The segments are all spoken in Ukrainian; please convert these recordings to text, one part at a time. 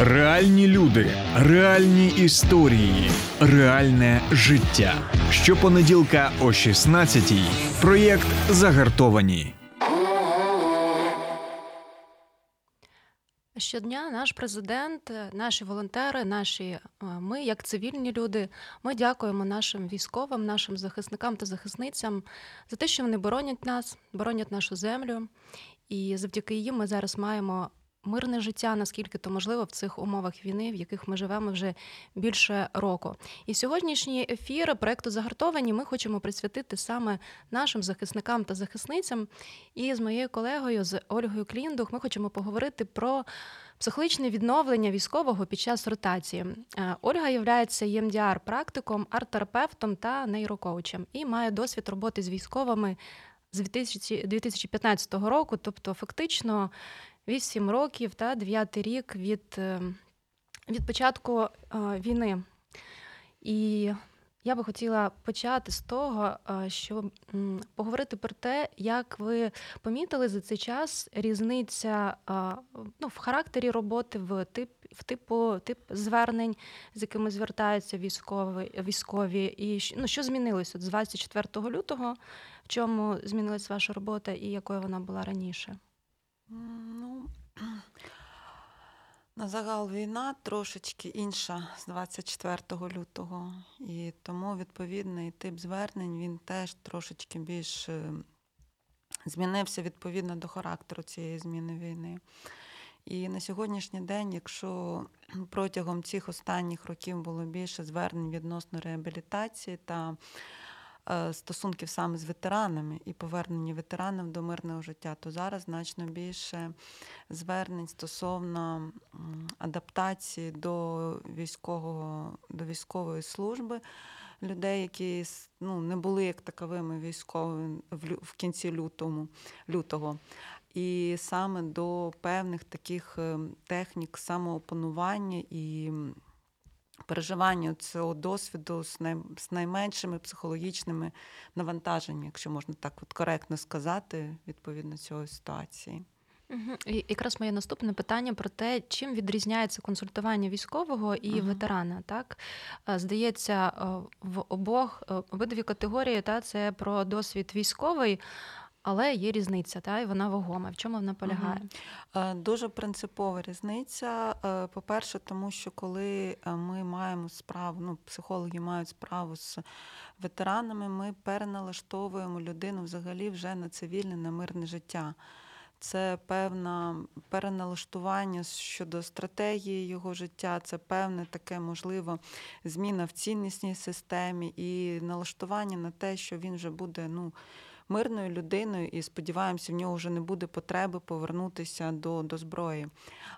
Реальні люди, реальні історії, реальне життя. Щопонеділка о 16-й. Проєкт Загартовані. Щодня наш президент, наші волонтери, наші е, ми, як цивільні люди, ми дякуємо нашим військовим, нашим захисникам та захисницям за те, що вони боронять нас, боронять нашу землю. І завдяки їм ми зараз маємо мирне життя, наскільки то можливо в цих умовах війни, в яких ми живемо вже більше року. І сьогоднішній ефір проекту загартовані ми хочемо присвятити саме нашим захисникам та захисницям. І з моєю колегою, з Ольгою Кліндух, ми хочемо поговорити про. Психологічне відновлення військового під час ротації. Е, Ольга є ємдіар практиком, арт-терапевтом та нейрокоучем і має досвід роботи з військовими з 2015 року, тобто фактично 8 років та 9 рік від, е, від початку е, війни. І я би хотіла почати з того, е, що поговорити про те, як ви помітили за цей час різниця ну, в характері роботи, в тип, в типу тип звернень, з якими звертаються військові, військові, і ну, що змінилося з 24 лютого, в чому змінилась ваша робота і якою вона була раніше? Ну, на загал війна трошечки інша з 24 лютого, і тому відповідний тип звернень він теж трошечки більш е, змінився відповідно до характеру цієї зміни війни. І на сьогоднішній день, якщо протягом цих останніх років було більше звернень відносно реабілітації та стосунків саме з ветеранами і повернення ветеранів до мирного життя, то зараз значно більше звернень стосовно адаптації до військового, до військової служби. Людей, які ну, не були як таковими військовими в кінці лютому, лютого, і саме до певних таких ем, технік самоопанування і переживанню цього досвіду з най, з найменшими психологічними навантаженнями, якщо можна так от коректно сказати, відповідно цього ситуації. Угу. І якраз моє наступне питання про те, чим відрізняється консультування військового і uh ветерана. Так здається, в обох обидві категорії та це про досвід військовий. Але є різниця, та і вона вагома. В чому вона полягає? Угу. Дуже принципова різниця. Е, по-перше, тому що коли е, ми маємо справу, ну психологи мають справу з ветеранами, ми переналаштовуємо людину взагалі вже на цивільне, на мирне життя. Це певне переналаштування щодо стратегії його життя, це певне таке можливо зміна в ціннісній системі і налаштування на те, що він вже буде ну мирною людиною, і сподіваємося, в нього вже не буде потреби повернутися до, до зброї.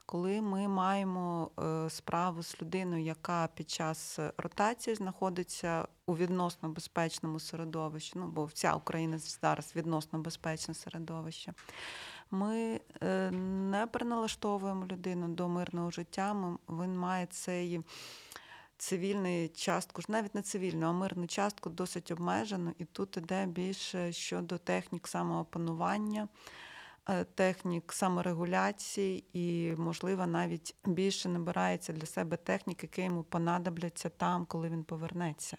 Коли ми маємо е, справу з людиною, яка під час ротації знаходиться у відносно безпечному середовищі, ну бо вся Україна зараз відносно безпечне середовище. Ми е, не переналаштовуємо людину до мирного життя. Він має цей цивільну частку, навіть не цивільну, а мирну частку досить обмежено, і тут іде більше щодо технік самоопанування, е, технік саморегуляції, і, можливо, навіть більше набирається для себе технік, які йому понадобляться там, коли він повернеться,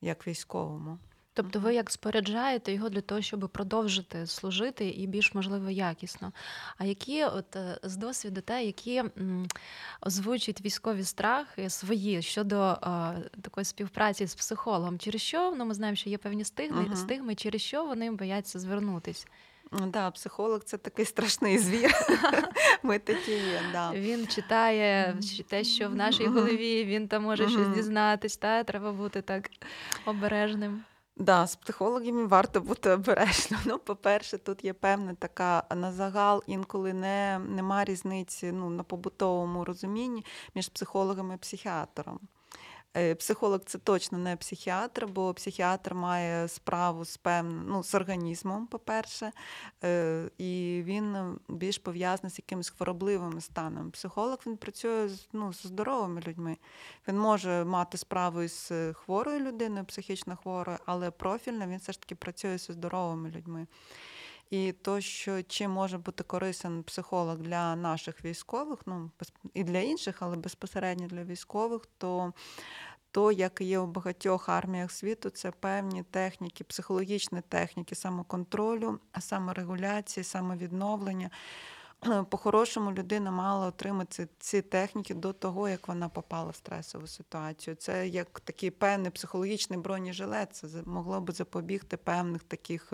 як військовому. Тобто ви як споряджаєте його для того, щоб продовжити служити і більш можливо якісно. А які от е, з досвіду те, які озвучують військові страхи свої щодо а, такої співпраці з психологом, через що ну, ми знаємо, що є певні стигми, uh стигми, через що вони бояться звернутись? Да, психолог це такий страшний звір. Ми такі є. Да. Він читає те, що в нашій голові він там може щось дізнатись, та треба бути так обережним. Да, з психологами варто бути обережно. Ну, по-перше, тут є певна така на загал, інколи не, нема різниці ну, на побутовому розумінні між психологом і психіатром. Е, психолог це точно не психіатр, бо психіатр має справу з певним ну, з організмом, по-перше, е, і він більш пов'язаний з якимось хворобливим станом. Психолог він працює ну, здоровими людьми. Він може мати справу із хворою людиною, психічно хворою, але профільно він все ж таки працює зі здоровими людьми. І то, що чим може бути корисен психолог для наших військових, ну і для інших, але безпосередньо для військових, то то, як є у багатьох арміях світу, це певні техніки, психологічні техніки самоконтролю, саморегуляції, самовідновлення. По-хорошому людина мала отримати ці техніки до того, як вона попала в стресову ситуацію. Це як такий певний психологічний бронежилет, це могло би запобігти певних таких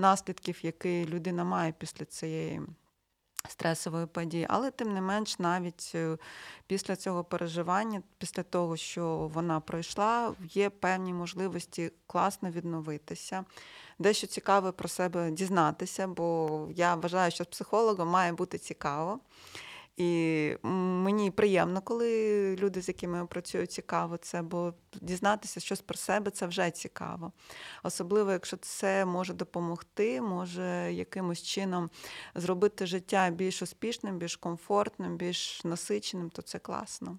наслідків, які людина має після цієї стресової події. Але тим не менш, навіть е, після цього переживання, після того, що вона пройшла, є певні можливості класно відновитися. Дещо цікаве про себе дізнатися, бо я вважаю, що з психологом має бути цікаво. І мені приємно, коли люди, з якими я працюю, цікаво це, бо дізнатися щось про себе це вже цікаво. Особливо, якщо це може допомогти, може якимось чином зробити життя більш успішним, більш комфортним, більш насиченим, то це класно.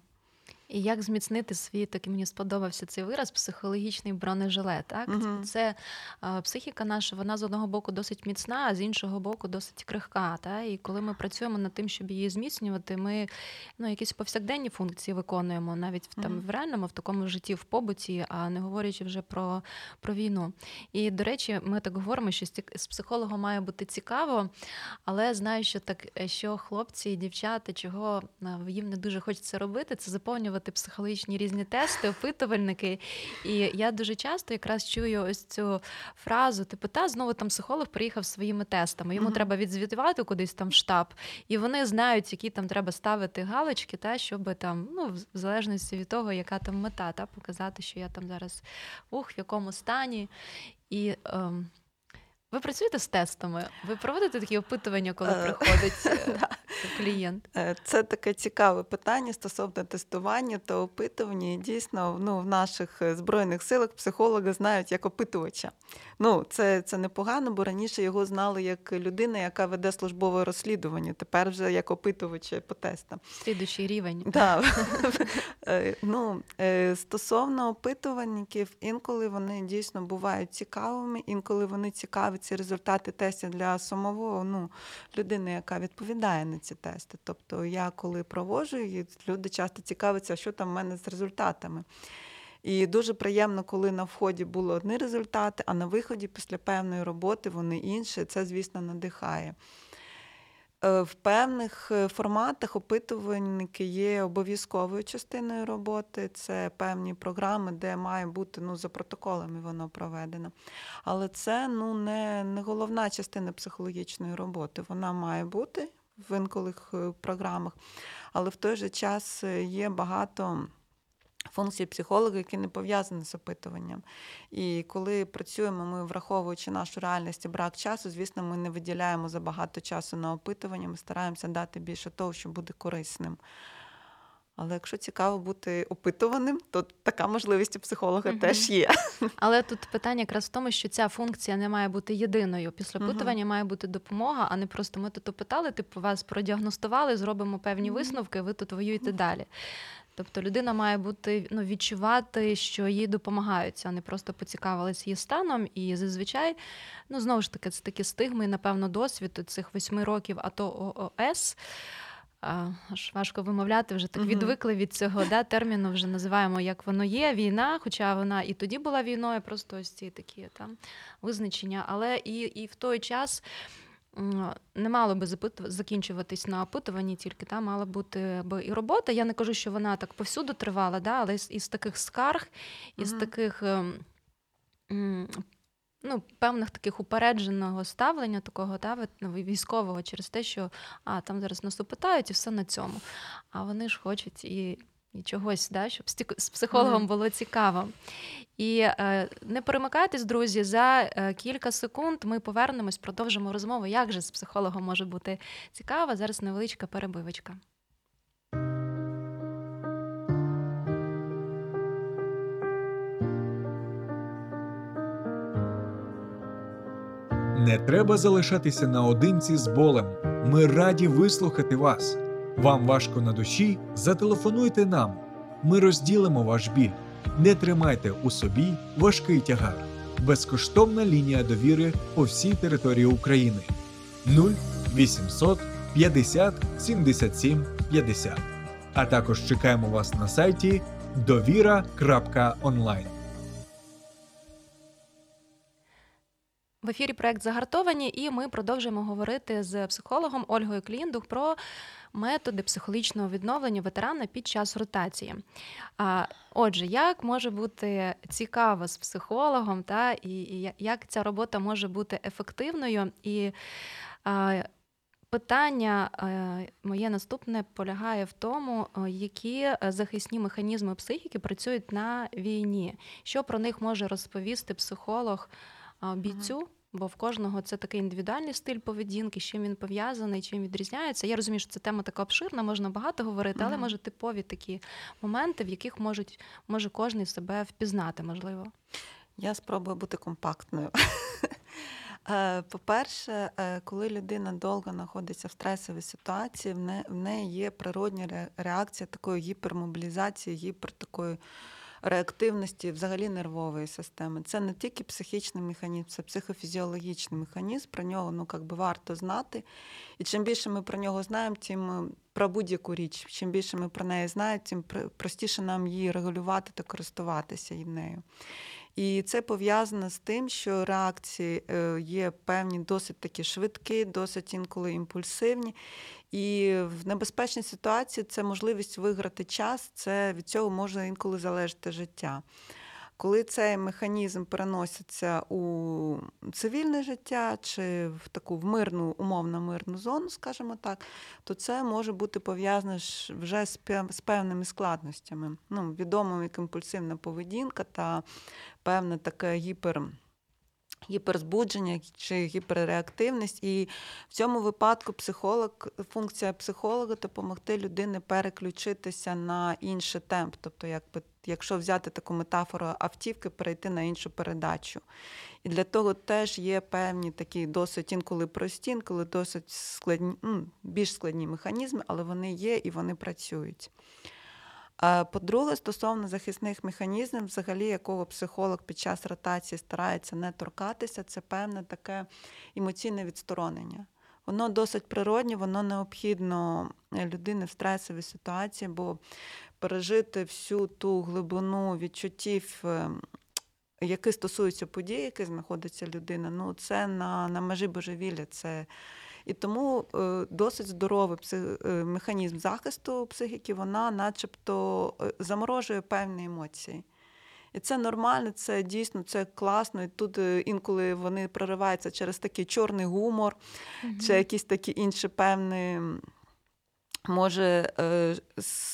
І як зміцнити свій, так і мені сподобався цей вираз, психологічний бронежилет. Так? uh Це а, психіка наша, вона з одного боку досить міцна, а з іншого боку досить крихка. Так? І коли ми працюємо над тим, щоб її зміцнювати, ми ну, якісь повсякденні функції виконуємо, навіть uh там в реальному, в такому житті, в побуті, а не говорячи вже про, про війну. І, до речі, ми так говоримо, що з психологом має бути цікаво, але знаю, що так, що хлопці і дівчата, чого їм не дуже хочеться робити, це заповнювати проходити психологічні різні тести, опитувальники. І я дуже часто якраз чую ось цю фразу: типу, та знову там психолог приїхав своїми тестами. Йому uh-huh. треба відзвітувати кудись там в штаб, і вони знають, які там треба ставити галочки, та щоб там, ну в залежності від того, яка там мета, та показати, що я там зараз ух, в якому стані. І ем, ви працюєте з тестами? Ви проводите такі опитування, коли е, приходить е, клієнт? Е, це таке цікаве питання стосовно тестування та опитування. І дійсно, ну, в наших збройних силах психологи знають як опитувача. Ну, це це непогано, бо раніше його знали як людина, яка веде службове розслідування. Тепер вже як опитувача по тестам. Слідуючий рівень. Да. ну, Стосовно опитувальників, інколи вони дійсно бувають цікавими, інколи вони цікаві ці результати тестів для самого ну, людини, яка відповідає на ці тести. Тобто я коли проводжу, люди часто цікавляться, що там в мене з результатами. І дуже приємно, коли на вході були одні результати, а на виході після певної роботи вони інші. Це, звісно, надихає. Е, в певних е, форматах опитувальники є обов'язковою частиною роботи. Це певні програми, де має бути ну, за протоколами воно проведено. Але це ну, не, не головна частина психологічної роботи. Вона має бути в інколих е, програмах, але в той же час є багато функції психолога, які не пов'язані з опитуванням. І коли працюємо, ми враховуючи нашу реальність і брак часу, звісно, ми не виділяємо забагато часу на опитування, ми стараємося дати більше того, що буде корисним. Але якщо цікаво бути опитуваним, то така можливість у психолога uh теж є. Але тут питання якраз в тому, що ця функція не має бути єдиною. Після опитування uh має бути допомога, а не просто ми тут опитали, типу вас продіагностували, зробимо певні uh висновки, ви тут воюєте далі. Тобто людина має бути ну, відчувати, що їй допомагають, а не просто поцікавились її станом. І зазвичай, ну знову ж таки, це такі стигми, напевно, досвід цих восьми років, а то ООС. Аж важко вимовляти, вже так відвикли від цього да, терміну, вже називаємо, як воно є, війна, хоча вона і тоді була війною, просто ось ці такі там визначення. Але і, і в той час не мало би закінчуватись на опитуванні, тільки там мала бути би і робота. Я не кажу, що вона так повсюду тривала, да, але із, із таких скарг, із uh-huh. таких ем, ну, певних таких упередженого ставлення, такого да, ну, військового через те, що а, там зараз нас опитають і все на цьому. А вони ж хочуть і і чогось, да, щоб з психологом було цікаво. І е, не перемикайтесь, друзі, за е, кілька секунд ми повернемось, продовжимо розмову, як же з психологом може бути цікаво. Зараз невеличка перебивочка. Не треба залишатися наодинці з болем. Ми раді вислухати вас. Вам важко на душі? Зателефонуйте нам. Ми розділимо ваш біль. Не тримайте у собі важкий тягар. безкоштовна лінія довіри по всій території України 0800 50 77 50. А також чекаємо вас на сайті довіра.онлайн. В ефірі проект Загартовані, і ми продовжуємо говорити з психологом Ольгою Кліндух про методи психологічного відновлення ветерана під час ротації. А, Отже, як може бути цікаво з психологом, та і, як ця робота може бути ефективною? І питання е, моє наступне полягає в тому, е, які захисні механізми психіки працюють на війні, що про них може розповісти психолог бійцю. Бо в кожного це такий індивідуальний стиль поведінки, з чим він пов'язаний, чим відрізняється. Я розумію, що це тема така обширна, можна багато говорити, але може типові такі моменти, в яких можуть може кожен себе впізнати, можливо. Я спробую бути компактною. Е, по-перше, е, коли людина довго знаходиться в стресовій ситуації, в неї є природня реакція такої гіпермобілізації, гіпер такої реактивності взагалі нервової системи. Це не тільки психічний механізм, це психофізіологічний механізм. Про нього ну, як би варто знати. І чим більше ми про нього знаємо, тим про будь-яку річ, чим більше ми про неї знаємо, тим простіше нам її регулювати та користуватися нею. І це пов'язано з тим, що реакції е, є певні досить такі швидкі, досить інколи імпульсивні. І в небезпечній ситуації це можливість виграти час, це від цього може інколи залежати життя. Коли цей механізм переноситься у цивільне життя чи в таку в мирну, умовно мирну зону, скажімо так, то це може бути пов'язане вже з певними складностями. Ну, Відомо як імпульсивна поведінка та певна така гіпер гіперзбудження чи гіперреактивність. І в цьому випадку психолог, функція психолога допомогти людині переключитися на інший темп. Тобто, якби, якщо взяти таку метафору автівки, перейти на іншу передачу. І для того теж є певні такі досить інколи прості, інколи досить складні, більш складні механізми, але вони є і вони працюють. По-друге, стосовно захисних механізмів, взагалі, якого психолог під час ротації старається не торкатися, це певне таке емоційне відсторонення. Воно досить природне, воно необхідно людині в стресовій ситуації, бо пережити всю ту глибину відчуттів, ем, які стосуються подій, які знаходиться людина, ну це на на межі божевілля. це і тому е, досить здоровий е, механізм захисту психіки, вона начебто е, заморожує певні емоції. І це нормально, це дійсно це класно. І тут інколи вони прориваються через такий чорний гумор, mm-hmm. чи якісь такі інші певні, може,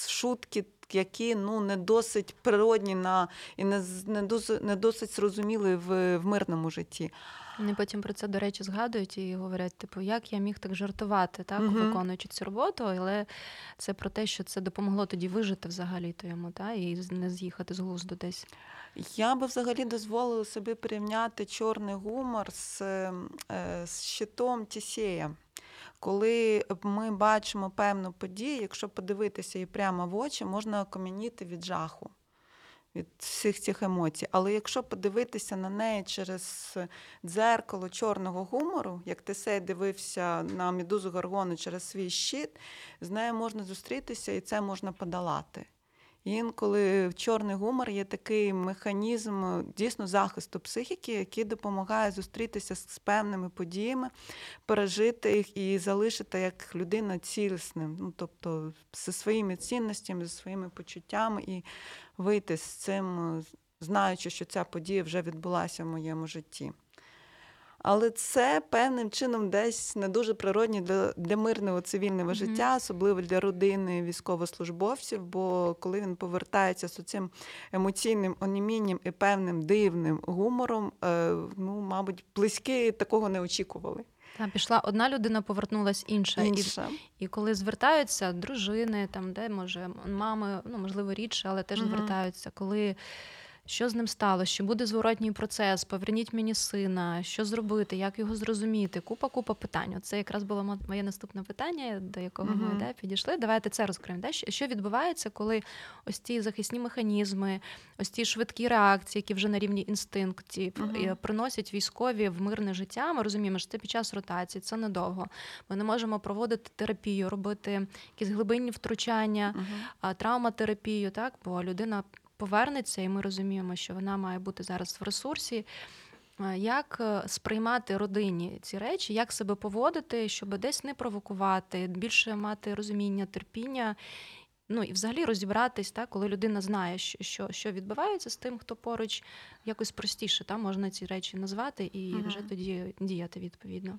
шутки, які ну, не досить природні на, і не не, досить, не досить зрозуміли в, в мирному житті. Вони потім про це, до речі, згадують і говорять, типу, як я міг так жартувати, так, угу. виконуючи цю роботу, але це про те, що це допомогло тоді вижити взагалі то йому, так, і не з'їхати з глузду десь. Я би взагалі дозволила собі порівняти чорний гумор з, е, з щитом Тісея. Коли ми бачимо певну подію, якщо подивитися її прямо в очі, можна окам'яніти від жаху від всіх цих емоцій. Але якщо подивитися на неї через дзеркало чорного гумору, як Тесей дивився на Медузу Гаргону через свій щит, з нею можна зустрітися і це можна подолати. Інколи чорний гумор є такий механізм дійсно захисту психіки, який допомагає зустрітися з певними подіями, пережити їх і залишити як людина цілісним, ну тобто зі своїми цінностями, зі своїми почуттями, і вийти з цим, знаючи, що ця подія вже відбулася в моєму житті. Але це певним чином десь не дуже природні для для мирного цивільного mm-hmm. життя, особливо для родини військовослужбовців. Бо коли він повертається з цим емоційним онімінням і певним дивним гумором, е, ну, мабуть, близькі такого не очікували. Та пішла одна людина, повернулась інша. інша. І, і коли звертаються дружини, там де може мами, ну можливо рідше, але теж mm-hmm. звертаються, коли Що з ним сталося? Чи буде зворотній процес? Поверніть мені сина, що зробити, як його зрозуміти? Купа, купа питань. Це якраз було моє наступне питання, до якого ми Мгм. да, підійшли. Давайте це розкриємо. Да? Що- відбувається, коли ось ті захисні механізми, ось ті швидкі реакції, які вже на рівні інстинктів, е, приносять військові в мирне життя? Ми розуміємо, що це під час ротації, це недовго. Ми не можемо проводити терапію, робити якісь глибинні втручання а, травматерапію, так, бо людина повернеться, і ми розуміємо, що вона має бути зараз в ресурсі. Як е, сприймати родині ці речі, як себе поводити, щоб десь не провокувати, більше мати розуміння, терпіння, ну і взагалі розібратись, так, коли людина знає, що, що, відбувається з тим, хто поруч, якось простіше та, можна ці речі назвати і Мгм. вже тоді діяти відповідно.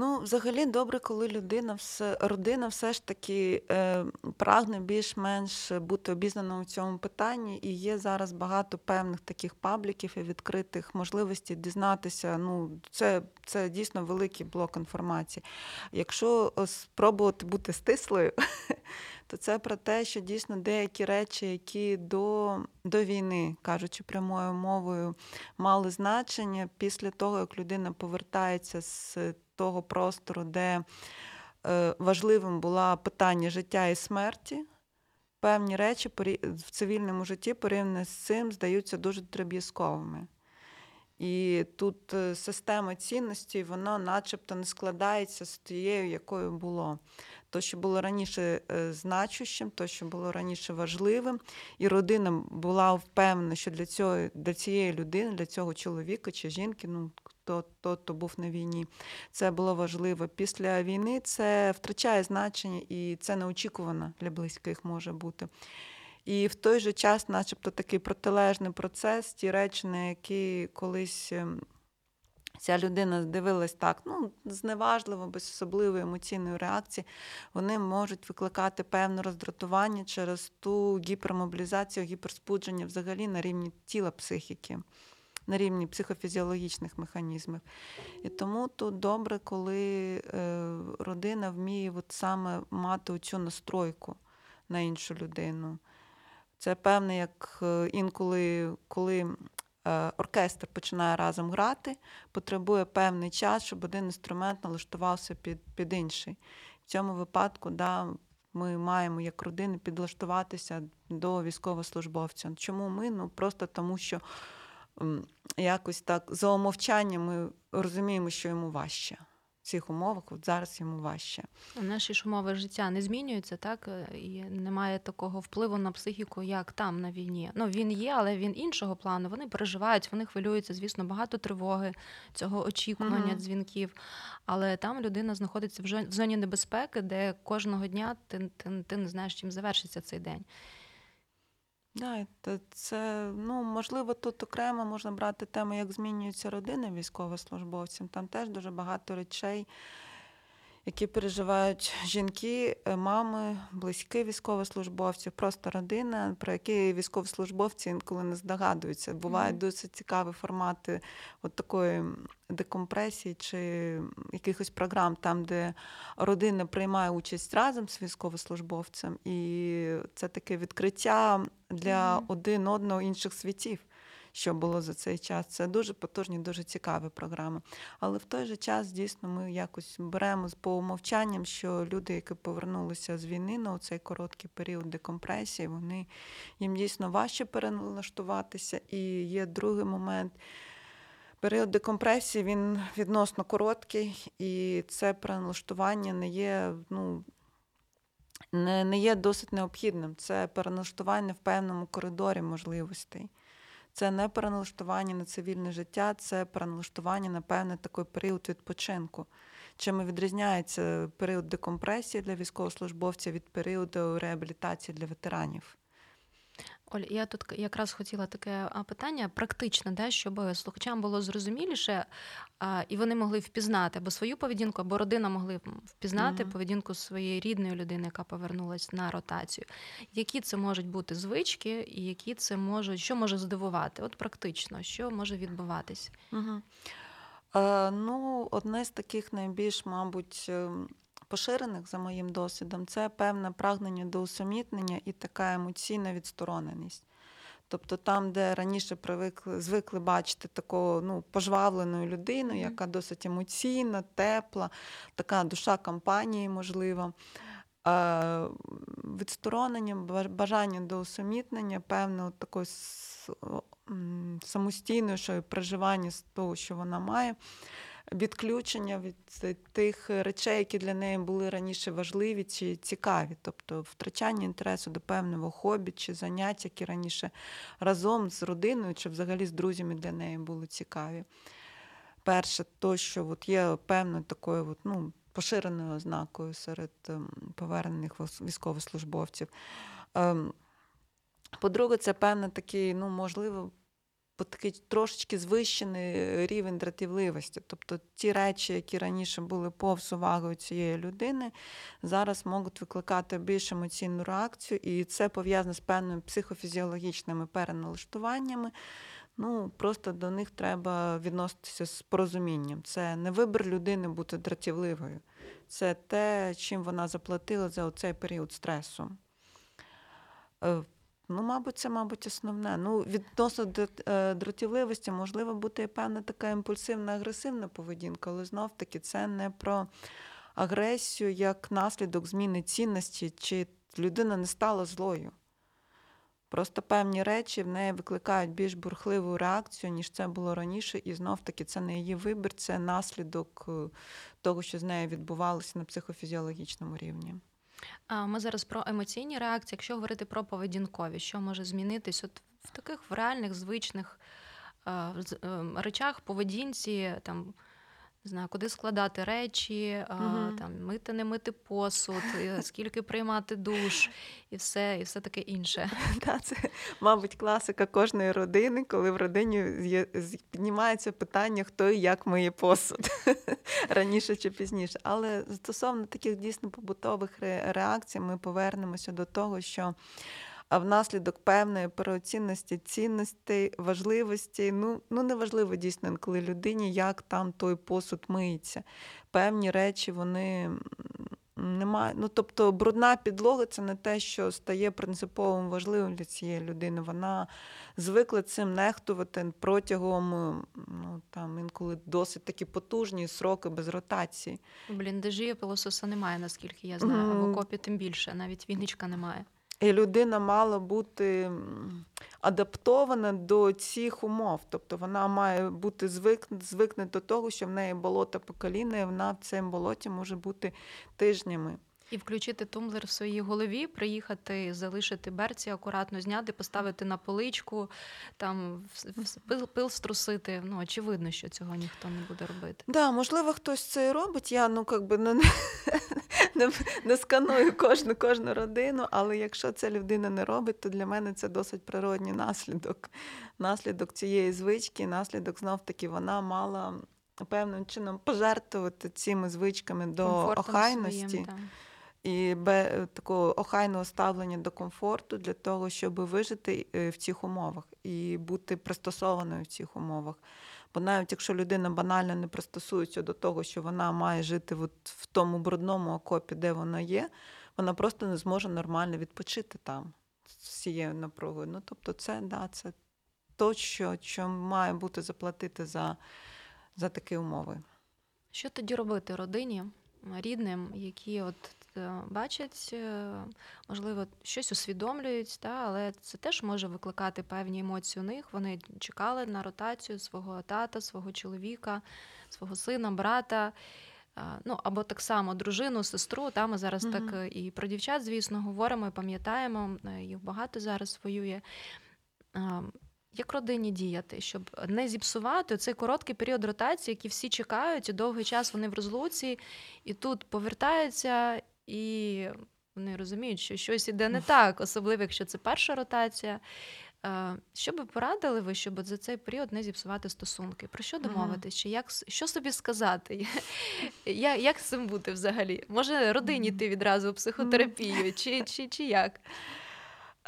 Ну, взагалі добре, коли людина все родина все ж таки е, прагне більш-менш бути обізнаною в цьому питанні, і є зараз багато певних таких пабліків і відкритих можливостей дізнатися. Ну, це, це дійсно великий блок інформації. Якщо е, спробувати бути стислою, то це про те, що дійсно деякі речі, які до, до війни, кажучи прямою мовою, мали значення після того, як людина повертається з того простору, де е, важливим було питання життя і смерті. Певні речі в цивільному житті порівняно з цим здаються дуже дріб'язковими. І тут е, система цінностей, вона начебто не складається з тією, якою було. То, що було раніше е, значущим, то, що було раніше важливим, і родина була впевнена, що для цього для цієї людини, для цього чоловіка чи жінки, ну хто хто, хто був на війні, це було важливо. Після війни це втрачає значення, і це неочікувано для близьких може бути. І в той же час, начебто, такий протилежний процес, ті речі, на які колись ем, ця людина дивилась так, ну, зневажливо, без особливої емоційної реакції, вони можуть викликати певне роздратування через ту гіпермобілізацію, гіперспудження взагалі на рівні тіла психіки. На рівні психофізіологічних механізмів. І тому тут добре, коли е, родина вміє от саме мати цю настройку на іншу людину. Це певне, як е, інколи, коли е, оркестр починає разом грати, потребує певний час, щоб один інструмент налаштувався під, під інший. В цьому випадку, да, ми маємо як родини підлаштуватися до військовослужбовця. Чому ми? Ну просто тому, що якось так за умовчанням ми розуміємо, що йому важче. В цих умовах от зараз йому важче. Наші ж умови життя не змінюються, так е, і немає такого впливу на психіку, як там на війні. Ну він є, але він іншого плану. Вони переживають, вони хвилюються. Звісно, багато тривоги, цього очікування, Мгм. дзвінків. Але там людина знаходиться в зоні небезпеки, де кожного дня ти, ти, ти не знаєш, чим завершиться цей день. Да, це ну можливо тут окремо можна брати тему, як змінюються родини військовослужбовців. Там теж дуже багато речей, які переживають жінки, е, мами, близькі військовослужбовців, просто родина, про які військовослужбовці інколи не здогадуються. Бувають Мгм. досить цікаві формати от такої декомпресії чи якихось програм, там, де родина приймає участь разом з військовослужбовцем, і це таке відкриття для Мгм. один одного інших світів. Що було за цей час? Це дуже потужні, дуже цікаві програми. Але в той же час дійсно ми якось беремо з по умовчанням, що люди, які повернулися з війни на цей короткий період декомпресії, вони їм дійсно важче переналаштуватися. І є другий момент. Період декомпресії він відносно короткий, і це переналаштування не є, ну, не, не є досить необхідним. Це переналаштування в певному коридорі можливостей. Це не переналаштування на цивільне життя, це переналаштування на певний такий період відпочинку. Чим відрізняється період декомпресії для військовослужбовців від періоду реабілітації для ветеранів. Оль, я тут якраз хотіла таке питання практичне, да, щоб слухачам було зрозуміліше, а, і вони могли впізнати або свою поведінку, або родина могли впізнати Мгм. поведінку своєї рідної людини, яка повернулась на ротацію. Які це можуть бути звички, і які це можуть, що може здивувати? От практично, що може відбуватись? Угу. Е, ну, одне з таких найбільш, мабуть, ем, поширених за моїм досвідом, це певне прагнення до усамітнення і така емоційна відстороненість. Тобто там, де раніше привикли, звикли бачити таку ну, пожвавлену людину, яка досить емоційна, тепла, така душа компанії, можливо. Е, Відсторонення, бажання до усамітнення, певне, от такої самостійної що проживання з того, що вона має, відключення від тих речей, які для неї були раніше важливі чи цікаві, тобто втрачання інтересу до певного хобі чи занять, які раніше разом з родиною чи взагалі з друзями для неї були цікаві. Перше, то, що от є певною такою от, ну, поширеною ознакою серед ем, повернених військовослужбовців. Ем, По-друге, це певний такий, ну, можливо, такий трошечки звищений рівень дратівливості. Тобто ті речі, які раніше були повз увагою цієї людини, зараз можуть викликати більш емоційну реакцію, і це пов'язано з певними психофізіологічними переналаштуваннями. Ну, просто до них треба відноситися з порозумінням. Це не вибір людини бути дратівливою. Це те, чим вона заплатила за цей період стресу. Ну, мабуть, це, мабуть, основне. Ну, відносно др- е, дратівливості, можливо, бути певна така імпульсивна, агресивна поведінка, але знов таки це не про агресію як наслідок зміни цінності, чи людина не стала злою. Просто певні речі в неї викликають більш бурхливу реакцію, ніж це було раніше, і знов таки це не її вибір, це наслідок е, того, що з нею відбувалося на психофізіологічному рівні. Ми зараз про емоційні реакції. Якщо говорити про поведінкові, що може змінитись от в таких в реальних звичних е, з- е, речах, поведінці, там не знаю, куди складати речі, Мгм. там мити, не мити посуд, е, скільки приймати душ, і все, і все таке інше. Та, це, мабуть, класика кожної родини, коли в родині піднімається питання, хто і як миє посуд раніше чи пізніше. Але стосовно таких дійсно побутових реакцій, ми повернемося до того, що а внаслідок певної переоцінності цінностей, важливості, ну, ну неважливо дійсно коли людині, як там той посуд миється. Певні речі вони немає. Ну, тобто, брудна підлога це не те, що стає принциповим важливим для цієї людини. Вона звикла цим нехтувати протягом ну, там, інколи досить такі потужні сроки без ротації. Бліндажі пилососа немає, наскільки я знаю. А в окопі тим більше, навіть вінничка немає. І людина мала бути адаптована до цих умов. Тобто вона має бути звик, звикне до того, що в неї болото по коліна, і вона в цьому болоті може бути тижнями. І включити тумблер в своїй голові, приїхати, залишити берці, акуратно зняти, поставити на поличку, там пил, пил струсити. Ну, очевидно, що цього ніхто не буде робити. Да, можливо, хтось це і робить. Я ну якби не, не, не сканую кожну кожну родину, але якщо ця людина не робить, то для мене це досить природній наслідок. Наслідок цієї звички, наслідок знов таки вона мала певним чином пожертвувати цими звичками до Комфортом охайності своїм. І бе, такого охайного ставлення до комфорту для того, щоб вижити е, в цих умовах і бути пристосованою в цих умовах. Бо навіть якщо людина банально не пристосується до того, що вона має жити от в тому брудному окопі, де вона є, вона просто не зможе нормально відпочити там з цією напругою. Ну тобто, це да, це то, що, що має бути заплатити за, за такі умови. Що тоді робити родині, рідним, які от е, бачать, е, можливо, щось усвідомлюють, та, але це теж може викликати певні емоції у них. Вони чекали на ротацію свого тата, свого чоловіка, свого сина, брата. Ну, або так само дружину, сестру. Та ми зараз Мгм. так е, і про дівчат, звісно, говоримо і пам'ятаємо. е, Їх багато зараз воює. Як родині діяти, щоб не зіпсувати цей короткий період ротації, який всі чекають, і довгий час вони в розлуці, і тут повертаються, і вони розуміють, що щось іде не так, особливо якщо це перша ротація. Е, Що би порадили ви, щоб за цей період не зіпсувати стосунки? Про що домовитись? Чи як що собі сказати? Я, як з цим бути взагалі? Може родині йти відразу в психотерапію, чи, чи, чи як?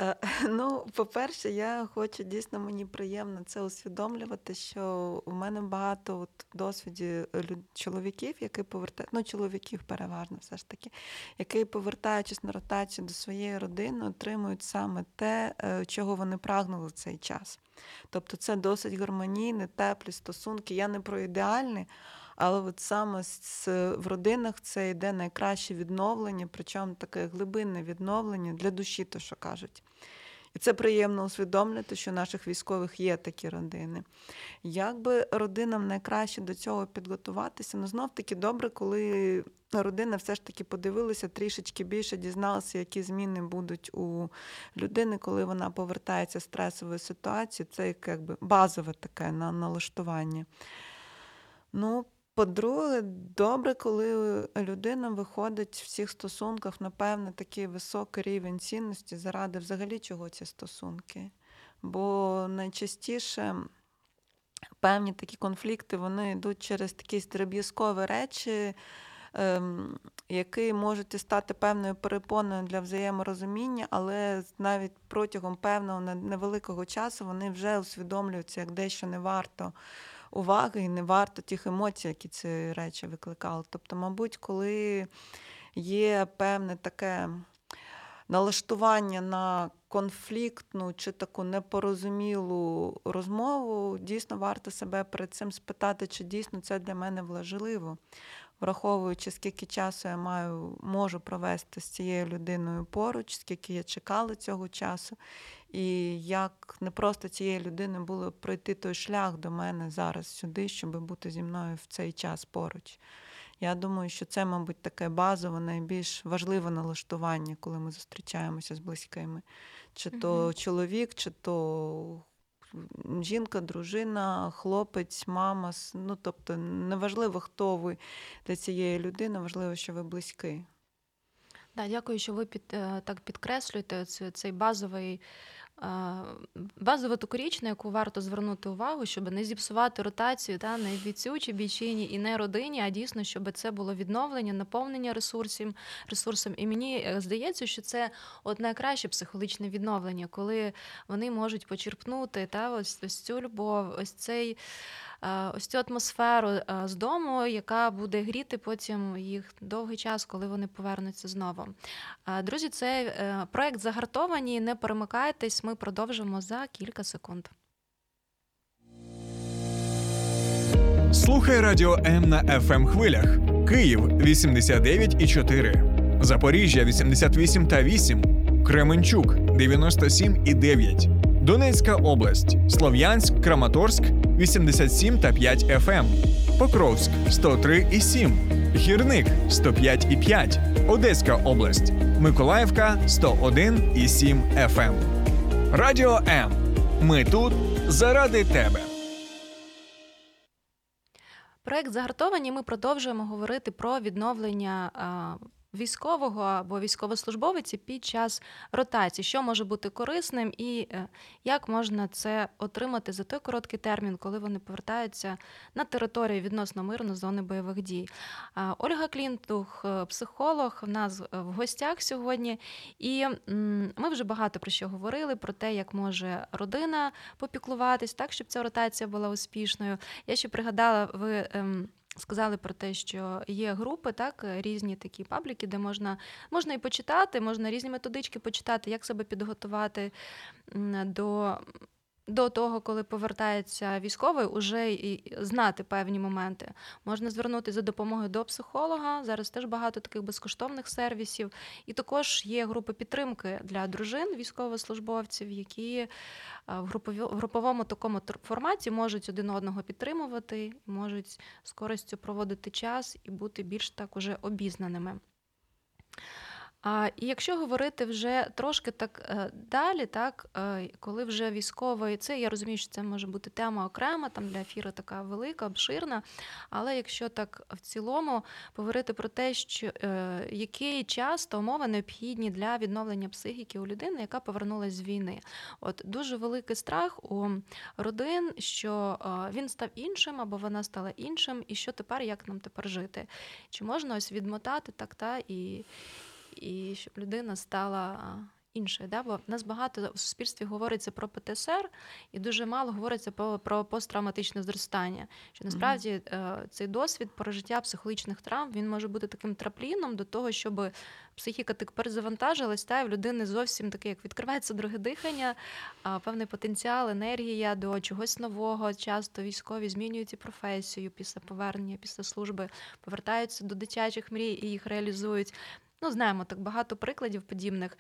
Е, Ну, по-перше, я хочу дійсно мені приємно це усвідомлювати, що у мене багато от досвіді люд- чоловіків, які повертають, ну, чоловіків переважно все ж таки, які, повертаючись на ротацію до своєї родини, отримують саме те, е, чого вони прагнули в цей час. Тобто це досить гармонійні, теплі стосунки. Я не про ідеальні, але от саме з- в родинах це йде найкраще відновлення, причому таке глибинне відновлення для душі, то що кажуть. І це приємно усвідомлювати, що у наших військових є такі родини. Як би родинам найкраще до цього підготуватися? Ну, знов таки добре, коли родина все ж таки подивилася трішечки більше, дізналася, які зміни будуть у людини, коли вона повертається з стресової ситуації. Це як якби базове таке на налаштування. Ну, по-друге, добре, коли людина виходить в всіх стосунках на певний такий високий рівень цінності, заради взагалі чого ці стосунки. Бо найчастіше певні такі конфлікти вони йдуть через якісь дріб'язкові речі, ем, які можуть стати певною перепоною для взаєморозуміння, але навіть протягом певного невеликого часу вони вже усвідомлюються, як дещо не варто уваги і не варто тих емоцій, які ці речі викликали. Тобто, мабуть, коли є певне таке налаштування на конфліктну чи таку непорозумілу розмову, дійсно варто себе перед цим спитати, чи дійсно це для мене важливо, враховуючи, скільки часу я маю, можу провести з цією людиною поруч, скільки я чекала цього часу, і як не просто цієї людини було пройти той шлях до мене зараз сюди, щоб бути зі мною в цей час поруч. Я думаю, що це, мабуть, таке базове, найбільш важливе налаштування, коли ми зустрічаємося з близькими. Чи то Мгм. чоловік, чи то жінка, дружина, хлопець, мама. Ну, тобто, неважливо, хто ви для цієї людини, важливо, що ви близький. Да, дякую, що ви під, е, так підкреслюєте цей базовий. Е, Базову таку річ, на яку варто звернути увагу, щоб не зіпсувати ротацію та не бійцю чи бійчині і не родині, а дійсно, щоб це було відновлення, наповнення ресурсів, ресурсом. І мені е, здається, що це от найкраще психологічне відновлення, коли вони можуть почерпнути та ось, ось цю любов, ось цей. Е, Ось цю атмосферу е, з дому, яка буде гріти потім їх довгий час, коли вони повернуться знову. Е, Друзі, це проект загартовані. Не перемикайтесь, ми продовжимо за кілька секунд. Слухай радіо М на fm хвилях. Київ 89,4, Запоріжжя 88 та 8, Кременчук 97 і 9, Донецька область, Слов'янськ, Краматорськ 87 та 5 FM, Покровськ 103 і 7, Гірник 105 і 5, Одеська область, Миколаївка 101 і 7 FM. Радіо М. Ми тут заради тебе. Проект загартовані. Ми продовжуємо говорити про відновлення військового або військовослужбовиці під час ротації, що може бути корисним, і е, як можна це отримати за той короткий термін, коли вони повертаються на територію відносно мирно зони бойових дій. Ольга Клінтух, е, психолог, в нас е, в гостях сьогодні. І ми вже багато про що говорили: про те, як може родина попіклуватись, так щоб ця ротація була успішною. Я ще пригадала, ви. Сказали про те, що є групи, так різні такі пабліки, де можна можна і почитати, можна різні методички почитати, як себе підготувати до, до того, коли повертається військовий, уже і знати певні моменти. Можна звернутися за допомогою до психолога. Зараз теж багато таких безкоштовних сервісів. І також є групи підтримки для дружин військовослужбовців, які в груповому такому форматі можуть один одного підтримувати, можуть з користю проводити час і бути більш так уже обізнаними. А, якщо говорити вже трошки так е, далі, так, е, коли вже військовий, це я розумію, що це може бути тема окрема, там для ефіру така велика, обширна. Але якщо так в цілому поговорити про те, що е, який час та умови необхідні для відновлення психіки у людини, яка повернулася з війни. От дуже великий страх у родин, що він став іншим або вона стала іншим, і що тепер, як нам тепер жити? Чи можна ось відмотати так та і, і щоб людина стала а, іншої. Да? Бо в нас багато у суспільстві говориться про ПТСР, і дуже мало говориться про про посттравматичне зростання. Що насправді mm-hmm. цей досвід прожиття психологічних травм він може бути таким трапліном до того, щоб психіка так перезавантажилась, та і в людини зовсім таке, як відкривається друге дихання, певний потенціал, енергія до чогось нового. Часто військові змінюють і професію після повернення, після служби, повертаються до дитячих мрій і їх реалізують. Ну, знаємо так багато прикладів подібних.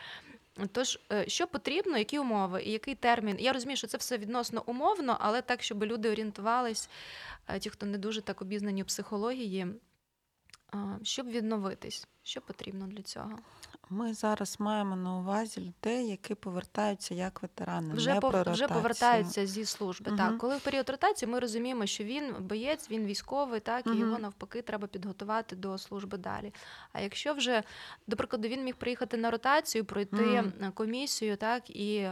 Тож, е, що потрібно, які умови і який термін? Я розумію, що це все відносно умовно, але так, щоб люди орієнтувались, е, ті, хто не дуже так обізнані у психології, щоб відновитись, що потрібно для цього? Ми зараз маємо на увазі людей, які повертаються як ветерани. Вже не пов... про вже повертаються зі служби. Угу. Так, коли в період ротації ми розуміємо, що він боєць, він військовий, так і його навпаки треба підготувати до служби далі. А якщо вже, до прикладу, він міг приїхати на ротацію, пройти угу. комісію, так і.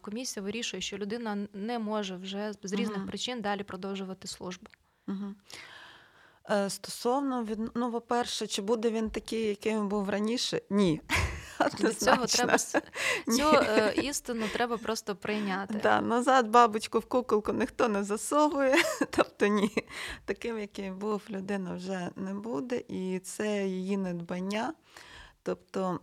Комісія вирішує, що людина не може вже з різних uh причин далі продовжувати службу. uh Е, стосовно від ну, по-перше, чи буде він такий, яким був раніше? Ні. До цього треба цю е, істину треба просто прийняти. Да, Назад бабочку в куколку ніхто не засовує, тобто ні, таким, яким був людина, вже не буде, і це її недбання. Тобто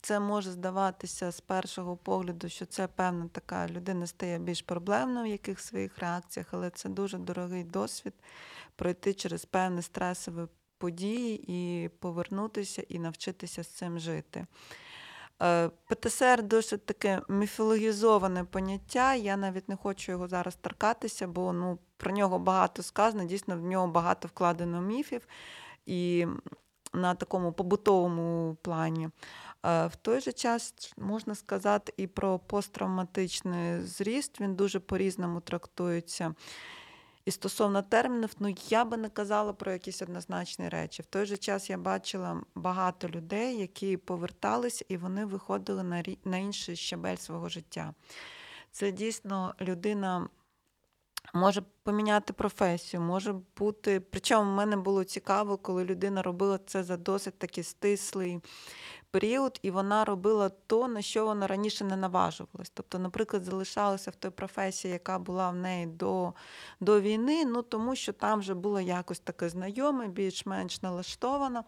це може здаватися з першого погляду, що це певна така людина стає більш проблемною в яких своїх реакціях, але це дуже дорогий досвід пройти через певні стресові події і повернутися і навчитися з цим жити. Е, ПТСР досить таке міфологізоване поняття. Я навіть не хочу його зараз торкатися, бо ну, про нього багато сказано, дійсно в нього багато вкладено міфів і на такому побутовому плані. Е, в той же час можна сказати і про посттравматичний зріст, він дуже по-різному трактується. І стосовно термінів, ну я би не казала про якісь однозначні речі. В той же час я бачила багато людей, які поверталися і вони виходили на на інший щабель свого життя. Це дійсно людина. Може поміняти професію, може бути. Причому в мене було цікаво, коли людина робила це за досить такий стислий період, і вона робила то, на що вона раніше не наважувалась. Тобто, наприклад, залишалася в той професії, яка була в неї до до війни, ну тому що там вже було якось таке знайоме, більш-менш налаштована.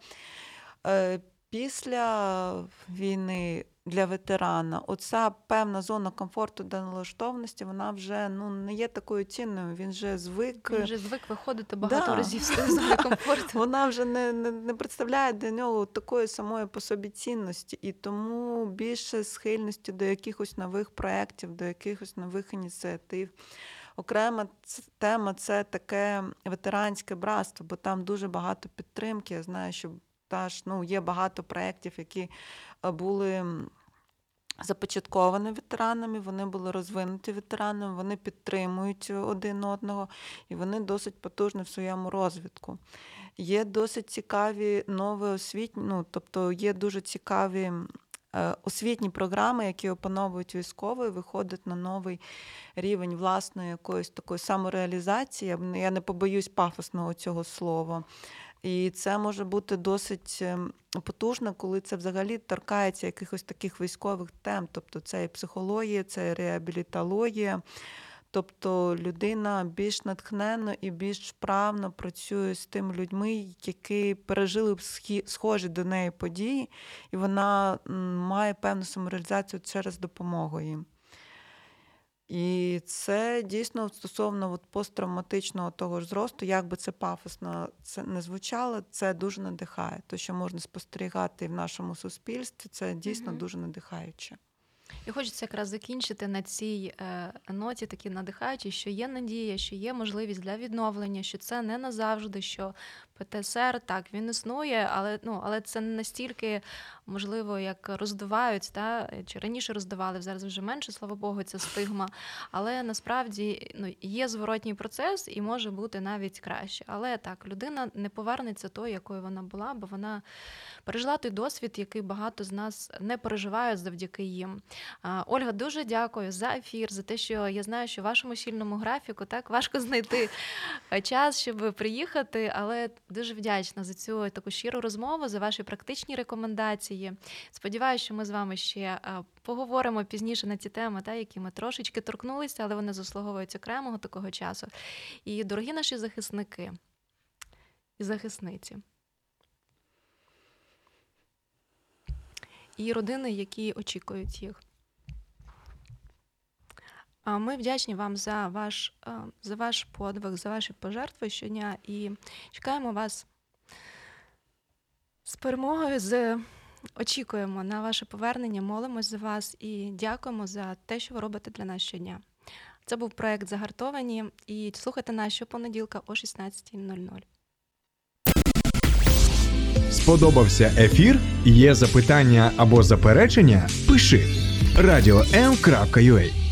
Е, після війни для ветерана оця певна зона комфорту та налаштованості, вона вже ну не є такою цінною. Він вже звик Він вже звик виходити багато да. разів з тої зони комфорту. Вона вже не, не не, представляє для нього такої самої по собі цінності, і тому більше схильності до якихось нових проєктів, до якихось нових ініціатив. Окрема тема це таке ветеранське братство, бо там дуже багато підтримки. Я знаю, що та ж ну, є багато проєктів, які е, були започатковані ветеранами, вони були розвинуті ветеранами, вони підтримують один одного і вони досить потужні в своєму розвитку. Є досить цікаві нові освітні, ну тобто є дуже цікаві. Е, освітні програми, які опановують військові, виходять на новий рівень власної якоїсь такої самореалізації. Я не побоюсь пафосного цього слова. І це може бути досить ем, потужно, коли це взагалі торкається якихось таких військових тем. Тобто це і психологія, це і реабілітологія. Тобто людина більш натхненно і більш вправно працює з тими людьми, які пережили схожі до неї події, і вона має певну самореалізацію через допомогу їм. І це дійсно стосовно от посттравматичного того ж зросту, як би це пафосно це не звучало, це дуже надихає. То, що можна спостерігати в нашому суспільстві, це дійсно mm дуже надихаюче. І хочеться якраз закінчити на цій е, ноті, такі надихаючі, що є надія, що є можливість для відновлення, що це не назавжди, що ПТСР так він існує, але ну але це не настільки можливо, як роздувають, та чи раніше роздавали, зараз вже менше, слава Богу, ця стигма. Але насправді ну, є зворотній процес і може бути навіть краще. Але так, людина не повернеться тою, якою вона була, бо вона пережила той досвід, який багато з нас не переживають завдяки їм. Ольга, дуже дякую за ефір, за те, що я знаю, що в вашому щільному графіку так важко знайти час, щоб приїхати, але дуже вдячна за цю таку щиру розмову, за ваші практичні рекомендації. Сподіваюся, що ми з вами ще е, поговоримо пізніше на ці теми, та, які ми трошечки торкнулися, але вони заслуговують окремого такого часу. І дорогі наші захисники і захисниці. І родини, які очікують їх. Ми вдячні вам за ваш, е, за ваш подвиг, за ваші пожертви щодня і чекаємо вас з перемогою. З... Очікуємо на ваше повернення, молимось за вас і дякуємо за те, що ви робите для нас щодня. Це був проект Загартовані і слухайте нас щопонеділка о 16.00. Сподобався ефір? Є запитання або заперечення? Пиши радіом.ua